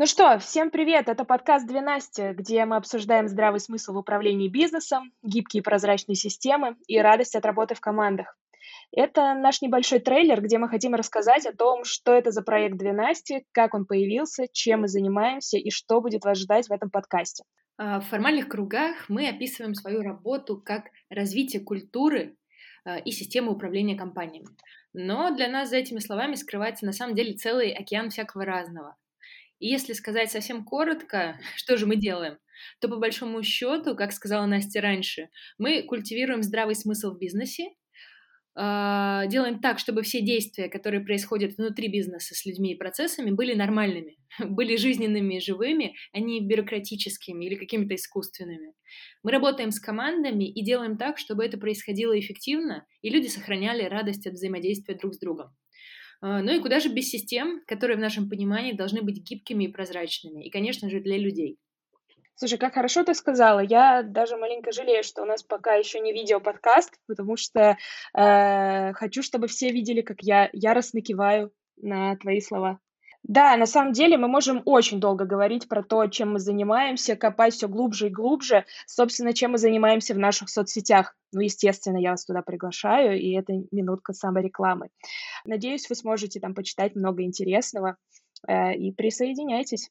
Ну что, всем привет! Это подкаст «Две Насти», где мы обсуждаем здравый смысл в управлении бизнесом, гибкие и прозрачные системы и радость от работы в командах. Это наш небольшой трейлер, где мы хотим рассказать о том, что это за проект «Две Насти», как он появился, чем мы занимаемся и что будет вас ждать в этом подкасте. А, в формальных кругах мы описываем свою работу как развитие культуры а, и системы управления компаниями. Но для нас за этими словами скрывается на самом деле целый океан всякого разного – и если сказать совсем коротко, что же мы делаем, то по большому счету, как сказала Настя раньше, мы культивируем здравый смысл в бизнесе, а, делаем так, чтобы все действия, которые происходят внутри бизнеса с людьми и процессами, были нормальными, были жизненными и живыми, а не бюрократическими или какими-то искусственными. Мы работаем с командами и делаем так, чтобы это происходило эффективно, и люди сохраняли радость от взаимодействия друг с другом. А, ну и куда же без систем, которые в нашем понимании должны быть гибкими и прозрачными, и, конечно же, для людей. Слушай, как хорошо ты сказала. Я даже маленько жалею, что у нас пока еще не видео-подкаст, потому что э, хочу, чтобы все видели, как я яростно киваю на твои слова. Да, на самом деле мы можем очень долго говорить про то, чем мы занимаемся, копать все глубже и глубже. Собственно, чем мы занимаемся в наших соцсетях. Ну, естественно, я вас туда приглашаю, и это минутка саморекламы. Надеюсь, вы сможете там почитать много интересного э, и присоединяйтесь.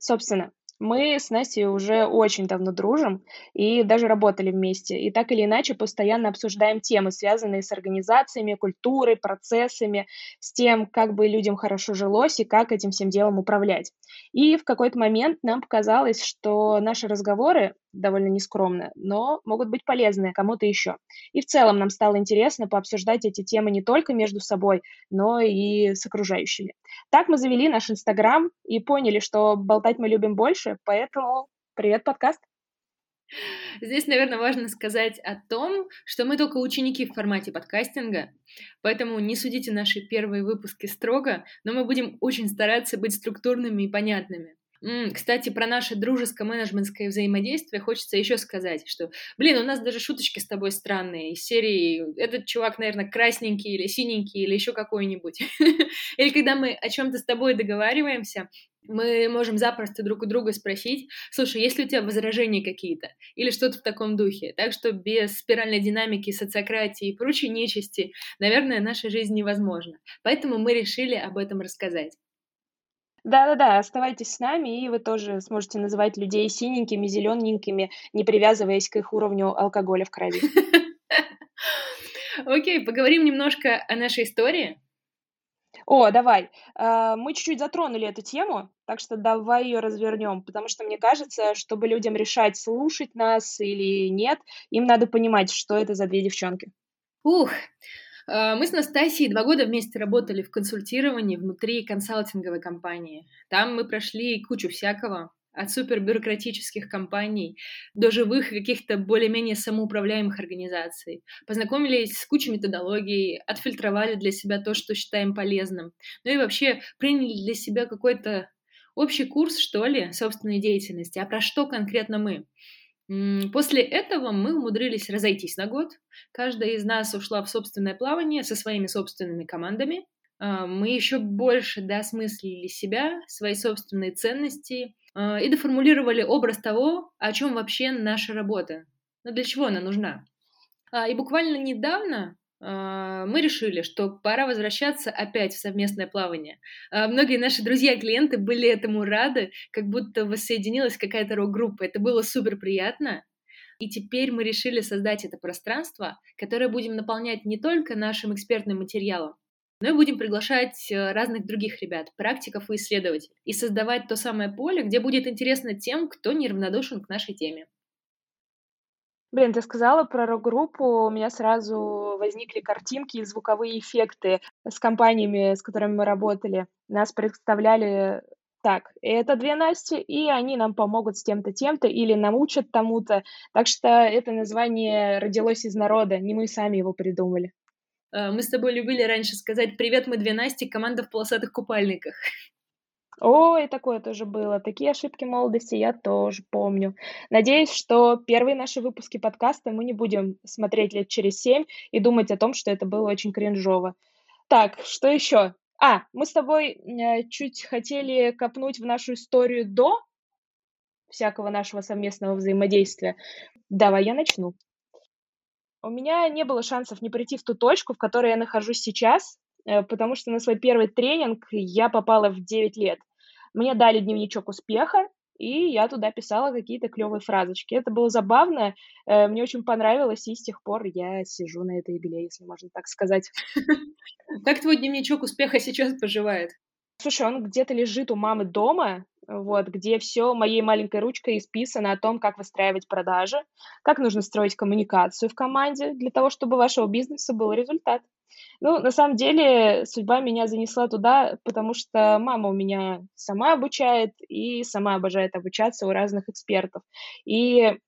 Собственно, мы с Настей уже очень давно дружим и даже работали вместе. И так или иначе постоянно обсуждаем темы, связанные с организациями, культурой, процессами, с тем, как бы людям хорошо жилось и как этим всем делом управлять. И в какой-то момент нам показалось, что наши разговоры довольно нескромно, но могут быть полезны кому-то еще. И в целом нам стало интересно пообсуждать эти темы не только между собой, но и с окружающими. Так мы завели наш Инстаграм и поняли, что болтать мы любим больше, поэтому привет, подкаст! Здесь, наверное, важно сказать о том, что мы только ученики в формате подкастинга, поэтому не судите наши первые выпуски строго, но мы будем очень стараться быть структурными и понятными. Кстати, про наше дружеско-менеджментское взаимодействие хочется еще сказать, что, блин, у нас даже шуточки с тобой странные из серии «Этот чувак, наверное, красненький или синенький или еще какой-нибудь». Или когда мы о чем-то с тобой договариваемся, мы можем запросто друг у друга спросить, слушай, есть ли у тебя возражения какие-то? Или что-то в таком духе. Так что без спиральной динамики, социократии и прочей нечисти, наверное, наша жизнь невозможна. Поэтому мы решили об этом рассказать. Да-да-да, оставайтесь с нами, и вы тоже сможете называть людей синенькими, зелененькими, не привязываясь к их уровню алкоголя в крови. Окей, поговорим немножко о нашей истории. О, давай. А, мы чуть-чуть затронули эту тему, так что давай ее развернем, потому что мне кажется, чтобы людям решать, слушать нас или нет, им надо понимать, что это за две девчонки. Ух, мы с Настасией два года вместе работали в консультировании внутри консалтинговой компании. Там мы прошли кучу всякого, от супербюрократических компаний до живых каких-то более-менее самоуправляемых организаций. Познакомились с кучей методологий, отфильтровали для себя то, что считаем полезным. Ну и вообще приняли для себя какой-то общий курс, что ли, собственной деятельности. А про что конкретно мы? После этого мы умудрились разойтись на год. Каждая из нас ушла в собственное плавание со своими собственными командами. А, мы еще больше досмыслили себя, свои собственные ценности а, и доформулировали образ того, о чем вообще наша работа. Но для чего она нужна? А, и буквально недавно мы решили, что пора возвращаться опять в совместное плавание. А, многие наши друзья и клиенты были этому рады, как будто воссоединилась какая-то рок-группа. Это было супер приятно. И теперь мы решили создать это пространство, которое будем наполнять не только нашим экспертным материалом, но и будем приглашать э, разных других ребят, практиков и исследователей, и создавать то самое поле, где будет интересно тем, кто неравнодушен к нашей теме. Блин, ты сказала про рок-группу, у меня сразу возникли картинки и звуковые эффекты с компаниями, с которыми мы работали. Нас представляли так, это две Насти, и они нам помогут с тем-то, тем-то, или научат тому-то. Так что это название родилось из народа, не мы сами его придумали. Э, мы с тобой любили раньше сказать «Привет, мы две Насти, команда в полосатых купальниках». Ой, такое тоже было. Такие ошибки молодости я тоже помню. Надеюсь, что первые наши выпуски подкаста мы не будем смотреть лет через семь и думать о том, что это было очень кринжово. Так, что еще? А, мы с тобой э, чуть хотели копнуть в нашу историю до всякого нашего совместного взаимодействия. Давай я начну. У меня не было шансов не прийти в ту точку, в которой я нахожусь сейчас, потому что на свой первый тренинг я попала в 9 лет. Мне дали дневничок успеха, и я туда писала какие-то клевые фразочки. Это было забавно, э, мне очень понравилось, и с тех пор я сижу на этой игле, если можно так сказать. Как твой дневничок успеха сейчас поживает? Слушай, он где-то лежит у мамы дома, вот, где все моей маленькой ручкой исписано о том, как выстраивать продажи, как нужно строить коммуникацию в команде для того, чтобы у вашего бизнеса был результат. Ну, на самом деле, судьба меня занесла туда, потому что мама у меня сама обучает и сама обожает обучаться у разных экспертов. И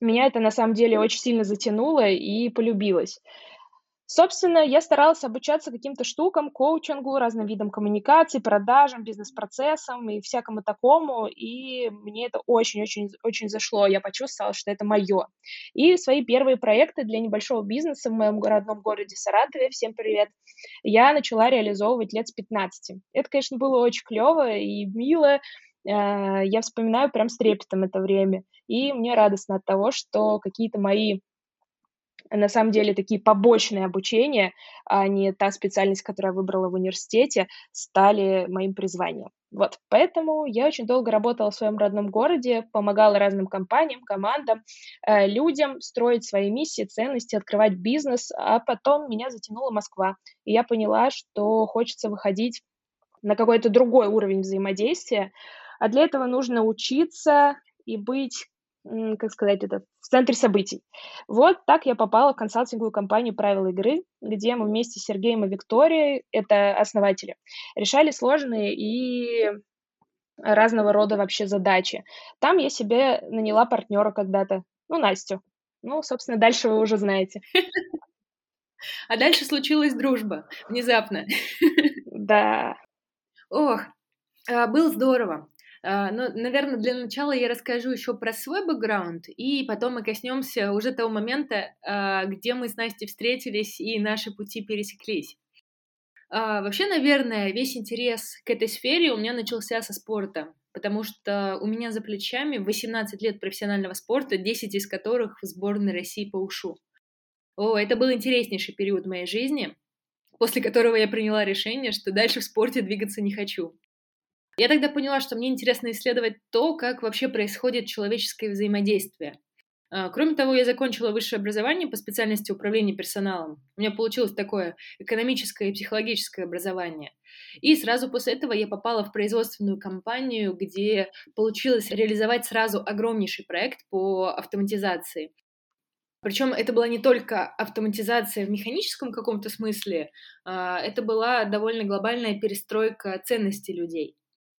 меня это на самом деле очень сильно затянуло и полюбилось. Собственно, я старалась обучаться каким-то штукам, коучингу, разным видам коммуникации, продажам, бизнес-процессам и всякому такому, и мне это очень-очень-очень зашло, я почувствовала, что это мое. И свои первые проекты для небольшого бизнеса в моем родном городе Саратове, всем привет, я начала реализовывать лет с 15. Это, конечно, было очень клево и мило, э, я вспоминаю прям с трепетом это время, и мне радостно от того, что какие-то мои на самом деле такие побочные обучения, а не та специальность, которую я выбрала в университете, стали моим призванием. Вот, поэтому я очень долго работала в своем родном городе, помогала разным компаниям, командам, э, людям строить свои миссии, ценности, открывать бизнес, а потом меня затянула Москва, и я поняла, что хочется выходить на какой-то другой уровень взаимодействия, а для этого нужно учиться и быть как сказать это, в центре событий. Вот так я попала в консалтинговую компанию «Правила игры», где мы вместе с Сергеем и Викторией, это основатели, решали сложные и разного рода вообще задачи. Там я себе наняла партнера когда-то, ну, Настю. Ну, собственно, дальше вы уже знаете. А дальше случилась дружба, внезапно. Да. Ох, а, было здорово. А, Но, ну, наверное, для начала я расскажу еще про свой бэкграунд, и потом мы коснемся уже того момента, а, где мы с Настей встретились и наши пути пересеклись. А, вообще, наверное, весь интерес к этой сфере у меня начался со спорта, потому что у меня за плечами 18 лет профессионального спорта, 10 из которых в сборной России по ушу. О, это был интереснейший период моей жизни, после которого я приняла решение, что дальше в спорте двигаться не хочу. Я тогда поняла, что мне интересно исследовать то, как вообще происходит человеческое взаимодействие. А, кроме того, я закончила высшее образование по специальности управления персоналом. У меня получилось такое экономическое и психологическое образование. И сразу после этого я попала в производственную компанию, где получилось реализовать сразу огромнейший проект по автоматизации. Причем это была не только автоматизация в механическом каком-то смысле, а, это была довольно глобальная перестройка ценностей людей.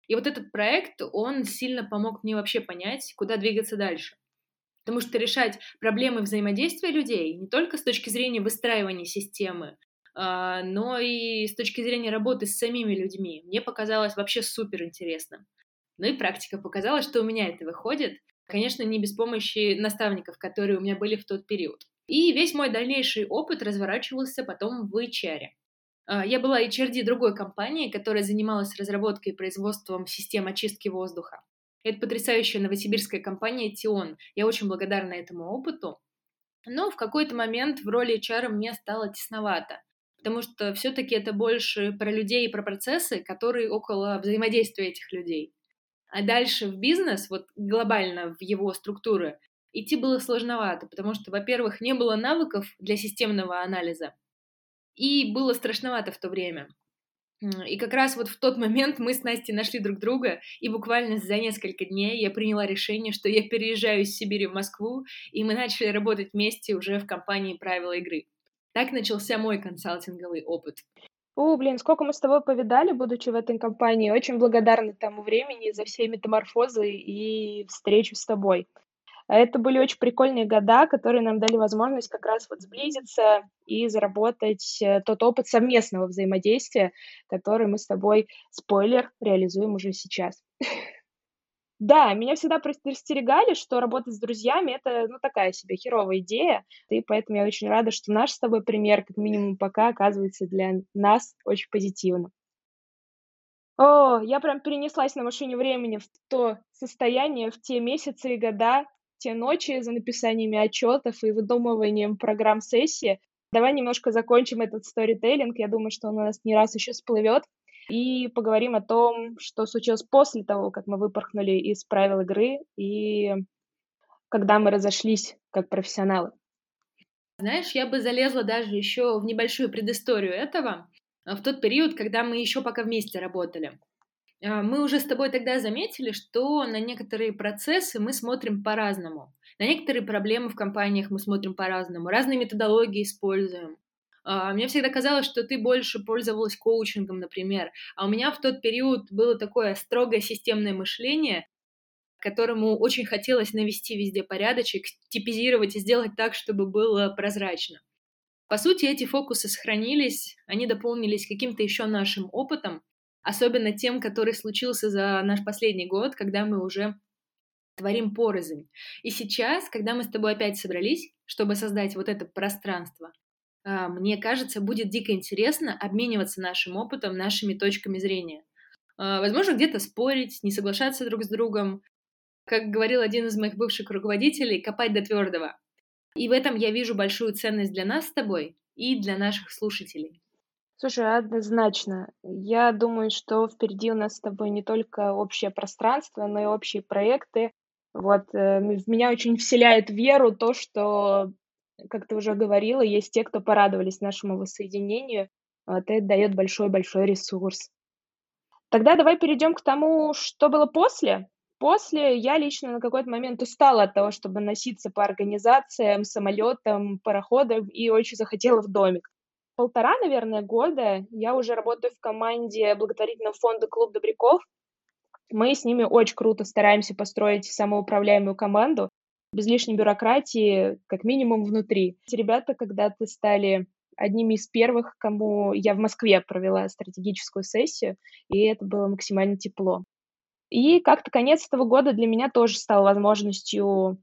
И вот этот проект, он сильно помог мне вообще понять, куда двигаться дальше. Потому что решать проблемы взаимодействия людей не только с точки зрения выстраивания системы, а, но и с точки зрения работы с самими людьми, мне показалось вообще супер интересным. Ну и практика показала, что у меня это выходит. Конечно, не без помощи наставников, которые у меня были в тот период. И весь мой дальнейший опыт разворачивался потом в HR. А, я была HRD другой компании, которая занималась разработкой и производством систем очистки воздуха. Это потрясающая новосибирская компания Тион. Я очень благодарна этому опыту. Но в какой-то момент в роли HR мне стало тесновато, потому что все-таки это больше про людей и про процессы, которые около взаимодействия этих людей. А дальше в бизнес, вот глобально в его структуры, идти было сложновато, потому что, во-первых, не было навыков для системного анализа, и было страшновато в то время. И как раз вот в тот момент мы с Настей нашли друг друга, и буквально за несколько дней я приняла решение, что я переезжаю из Сибири в Москву, и мы начали работать вместе уже в компании «Правила игры». Так начался мой консалтинговый опыт. О, блин, сколько мы с тобой повидали, будучи в этой компании. Очень благодарны тому времени за все метаморфозы и встречу с тобой. А это были очень прикольные года, которые нам дали возможность как раз вот сблизиться и заработать э, тот опыт совместного взаимодействия, который мы с тобой, спойлер, реализуем уже сейчас. Да, меня всегда предостерегали, что работать с друзьями — это, ну, такая себе херовая идея, и поэтому я очень рада, что наш с тобой пример, как минимум пока, оказывается для нас очень позитивным. О, я прям перенеслась на машине времени в то состояние, в те месяцы и года, те ночи за написаниями отчетов и выдумыванием программ сессии. Давай немножко закончим этот сторителлинг. Я думаю, что он у нас не раз еще всплывет. И поговорим о том, что случилось после того, как мы выпорхнули из правил игры и когда мы разошлись как профессионалы. Знаешь, я бы залезла даже еще в небольшую предысторию этого. В тот период, когда мы еще пока вместе работали. А, мы уже с тобой тогда заметили, что на некоторые процессы мы смотрим по-разному. На некоторые проблемы в компаниях мы смотрим по-разному, разные методологии используем. А, мне всегда казалось, что ты больше пользовалась коучингом, например, а у меня в тот период было такое строгое системное мышление, которому очень хотелось навести везде порядочек, типизировать и сделать так, чтобы было прозрачно. По сути, эти фокусы сохранились, они дополнились каким-то еще нашим опытом, особенно тем, который случился за наш последний год, когда мы уже творим порознь. И сейчас, когда мы с тобой опять собрались, чтобы создать вот это пространство, а, мне кажется, будет дико интересно обмениваться нашим опытом, нашими точками зрения. А, возможно, где-то спорить, не соглашаться друг с другом. Как говорил один из моих бывших руководителей, копать до твердого. И в этом я вижу большую ценность для нас с тобой и для наших слушателей. Слушай, однозначно. Я думаю, что впереди у нас с тобой не только общее пространство, но и общие проекты. Вот, э, в меня очень вселяет веру то, что, как ты уже говорила, есть те, кто порадовались нашему воссоединению. Вот это дает большой-большой ресурс. Тогда давай перейдем к тому, что было после. После я лично на какой-то момент устала от того, чтобы носиться по организациям, самолетам, пароходам, и очень захотела в домик. Полтора, наверное, года я уже работаю в команде благотворительного фонда «Клуб добряков». Мы с ними очень круто стараемся построить самоуправляемую команду, без лишней бюрократии, как минимум внутри. Эти ребята когда-то стали одними из первых, кому я в Москве провела стратегическую сессию, и это было максимально тепло. И как-то конец этого года для меня тоже стал возможностью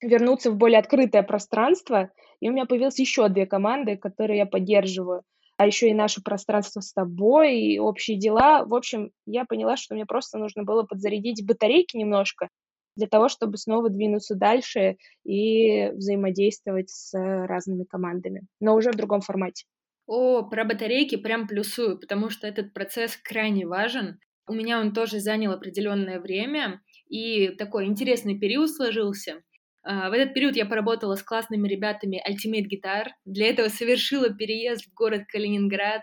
вернуться в более открытое пространство. И у меня появилось еще две команды, которые я поддерживаю. А еще и наше пространство с тобой, и общие дела. В общем, я поняла, что мне просто нужно было подзарядить батарейки немножко для того, чтобы снова двинуться дальше и взаимодействовать с разными командами, но уже в другом формате. О, про батарейки прям плюсую, потому что этот процесс крайне важен. У меня он тоже занял определенное время, и такой интересный период сложился. А, в этот период я поработала с классными ребятами Ultimate Guitar. Для этого совершила переезд в город Калининград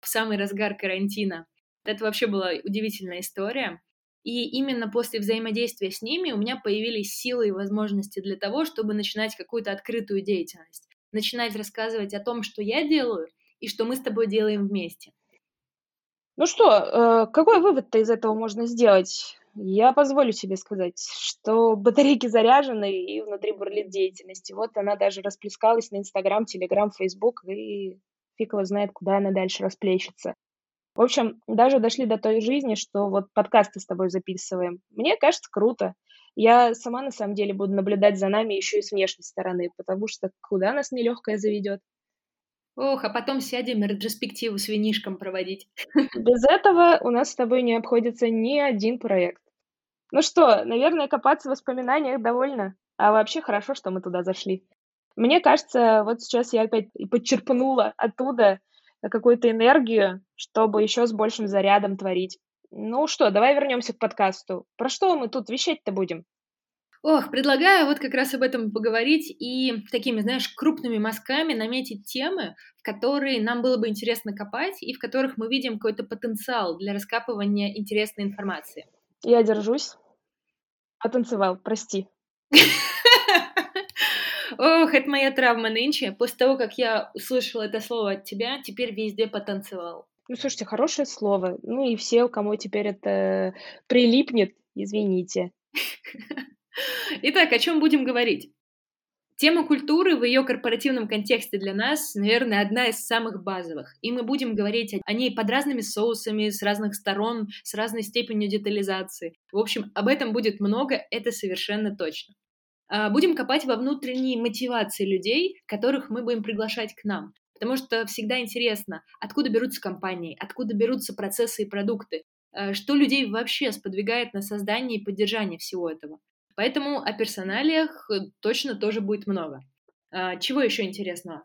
в самый разгар карантина. Это вообще была удивительная история. И именно после взаимодействия с ними у меня появились силы и возможности для того, чтобы начинать какую-то открытую деятельность. Начинать рассказывать о том, что я делаю и что мы с тобой делаем вместе. Ну что, э, какой вывод-то из этого можно сделать? Я позволю себе сказать, что батарейки заряжены и внутри бурлит деятельности. Вот она даже расплескалась на Инстаграм, Телеграм, Фейсбук, и фиг его знает, куда она дальше расплещется. В общем, даже дошли до той жизни, что вот подкасты с тобой записываем. Мне кажется, круто. Я сама на самом деле буду наблюдать за нами еще и с внешней стороны, потому что куда нас нелегкое заведет. Ох, а потом сядем ретроспективу с винишком проводить. Без этого у нас с тобой не обходится ни один проект. Ну что, наверное, копаться в воспоминаниях довольно. А вообще хорошо, что мы туда зашли. Мне кажется, вот сейчас я опять подчерпнула оттуда какую-то энергию, чтобы еще с большим зарядом творить. Ну что, давай вернемся к подкасту. Про что мы тут вещать-то будем? Ох, предлагаю вот как раз об этом поговорить и такими, знаешь, крупными мазками наметить темы, в которые нам было бы интересно копать и в которых мы видим какой-то потенциал для раскапывания интересной информации. Я держусь. Потанцевал, прости. Ох, это моя травма нынче. После того, как я услышала это слово от тебя, теперь везде потанцевал. Ну, слушайте, хорошее слово. Ну и все, кому теперь это прилипнет, извините. Итак, о чем будем говорить? Тема культуры в ее корпоративном контексте для нас, наверное, одна из самых базовых. И мы будем говорить о ней под разными соусами, с разных сторон, с разной степенью детализации. В общем, об этом будет много, это совершенно точно. А, будем копать во внутренней мотивации людей, которых мы будем приглашать к нам. потому что всегда интересно, откуда берутся компании, откуда берутся процессы и продукты, э, что людей вообще сподвигает на создание и поддержание всего этого. Поэтому о персоналиях э, точно тоже будет много. А, чего еще интересного?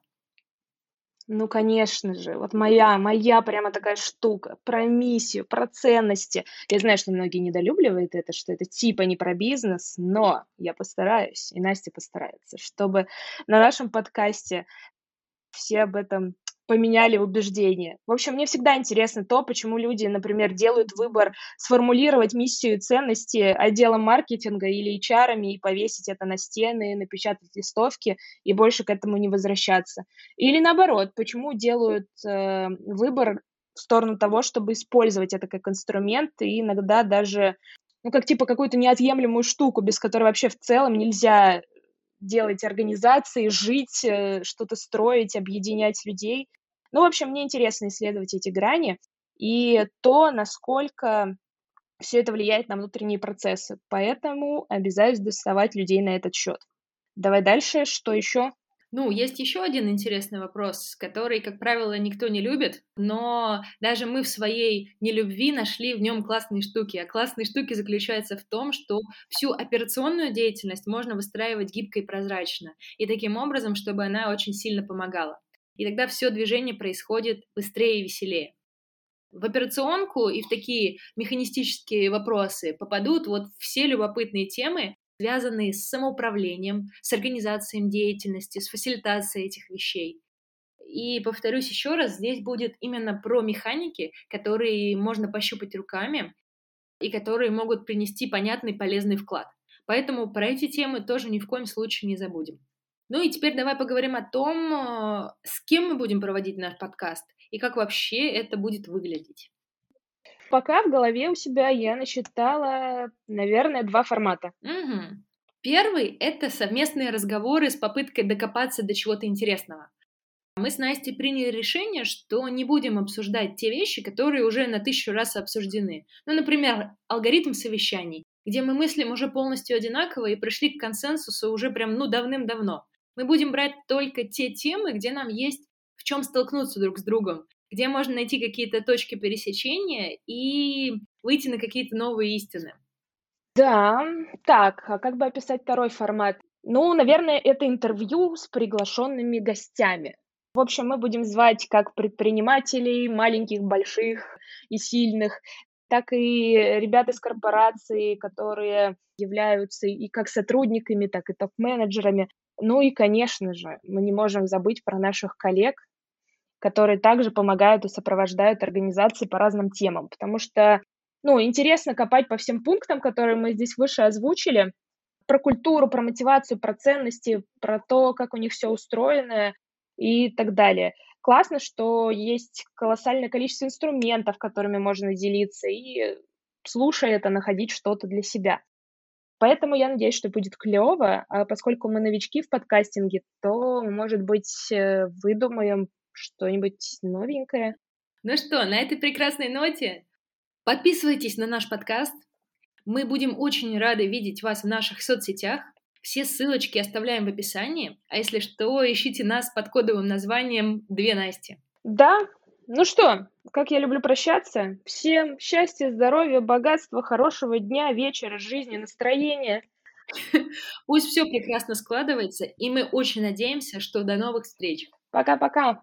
Ну, конечно же, вот моя, моя прямо такая штука про миссию, про ценности. Я знаю, что многие недолюбливают это, что это типа не про бизнес, но я постараюсь, и Настя постарается, чтобы на нашем подкасте все об этом поменяли убеждения. В общем, мне всегда интересно то, почему люди, например, делают выбор сформулировать миссию и ценности отделом маркетинга или HR и повесить это на стены, напечатать листовки и больше к этому не возвращаться. Или наоборот, почему делают э, выбор в сторону того, чтобы использовать это как инструмент и иногда даже ну, как типа какую-то неотъемлемую штуку, без которой вообще в целом нельзя делать организации, жить, э, что-то строить, объединять людей. Ну, в общем, мне интересно исследовать эти грани и то, насколько все это влияет на внутренние процессы. Поэтому обязаюсь доставать людей на этот счет. Давай дальше. Что еще? Ну, есть еще один интересный вопрос, который, как правило, никто не любит, но даже мы в своей нелюбви нашли в нем классные штуки. А классные штуки заключаются в том, что всю операционную деятельность можно выстраивать гибко и прозрачно, и таким образом, чтобы она очень сильно помогала. И тогда все движение происходит быстрее и веселее. В операционку и в такие механистические вопросы попадут вот все любопытные темы, связанные с самоуправлением, с организацией деятельности, с фасилитацией этих вещей. И повторюсь еще раз, здесь будет именно про механики, которые можно пощупать руками и которые могут принести понятный полезный вклад. Поэтому про эти темы тоже ни в коем случае не забудем. Ну и теперь давай поговорим о том, э, с кем мы будем проводить наш подкаст и как вообще это будет выглядеть. Пока в голове у себя я насчитала, наверное, два формата. Угу. Первый — это совместные разговоры с попыткой докопаться до чего-то интересного. Мы с Настей приняли решение, что не будем обсуждать те вещи, которые уже на тысячу раз обсуждены. Ну, например, алгоритм совещаний, где мы мыслим уже полностью одинаково и пришли к консенсусу уже прям, ну, давным-давно. Мы будем брать только те темы, где нам есть в чем столкнуться друг с другом, где можно найти какие-то точки пересечения и выйти на какие-то новые истины. Да, так, а как бы описать второй формат? Ну, наверное, это интервью с приглашенными гостями. В общем, мы будем звать как предпринимателей, маленьких, больших и сильных, так и ребят из корпорации, которые являются и как сотрудниками, так и топ-менеджерами. Ну и, конечно же, мы не можем забыть про наших коллег, которые также помогают и сопровождают организации по разным темам, потому что, ну, интересно копать по всем пунктам, которые мы здесь выше озвучили, про культуру, про мотивацию, про ценности, про то, как у них все устроено и так далее. Классно, что есть колоссальное количество инструментов, которыми можно делиться, и слушая это, находить что-то для себя. Поэтому я надеюсь, что будет клево, а поскольку мы новички в подкастинге, то, может быть, э, выдумаем что-нибудь новенькое. Ну что, на этой прекрасной ноте подписывайтесь на наш подкаст. Мы будем очень рады видеть вас в наших соцсетях. Все ссылочки оставляем в описании. А если что, ищите нас под кодовым названием «Две Насти». Да, ну что, как я люблю прощаться. Всем счастья, здоровья, богатства, хорошего дня, вечера, жизни, настроения. Пусть все прекрасно складывается, и мы очень надеемся, что до новых встреч. Пока-пока.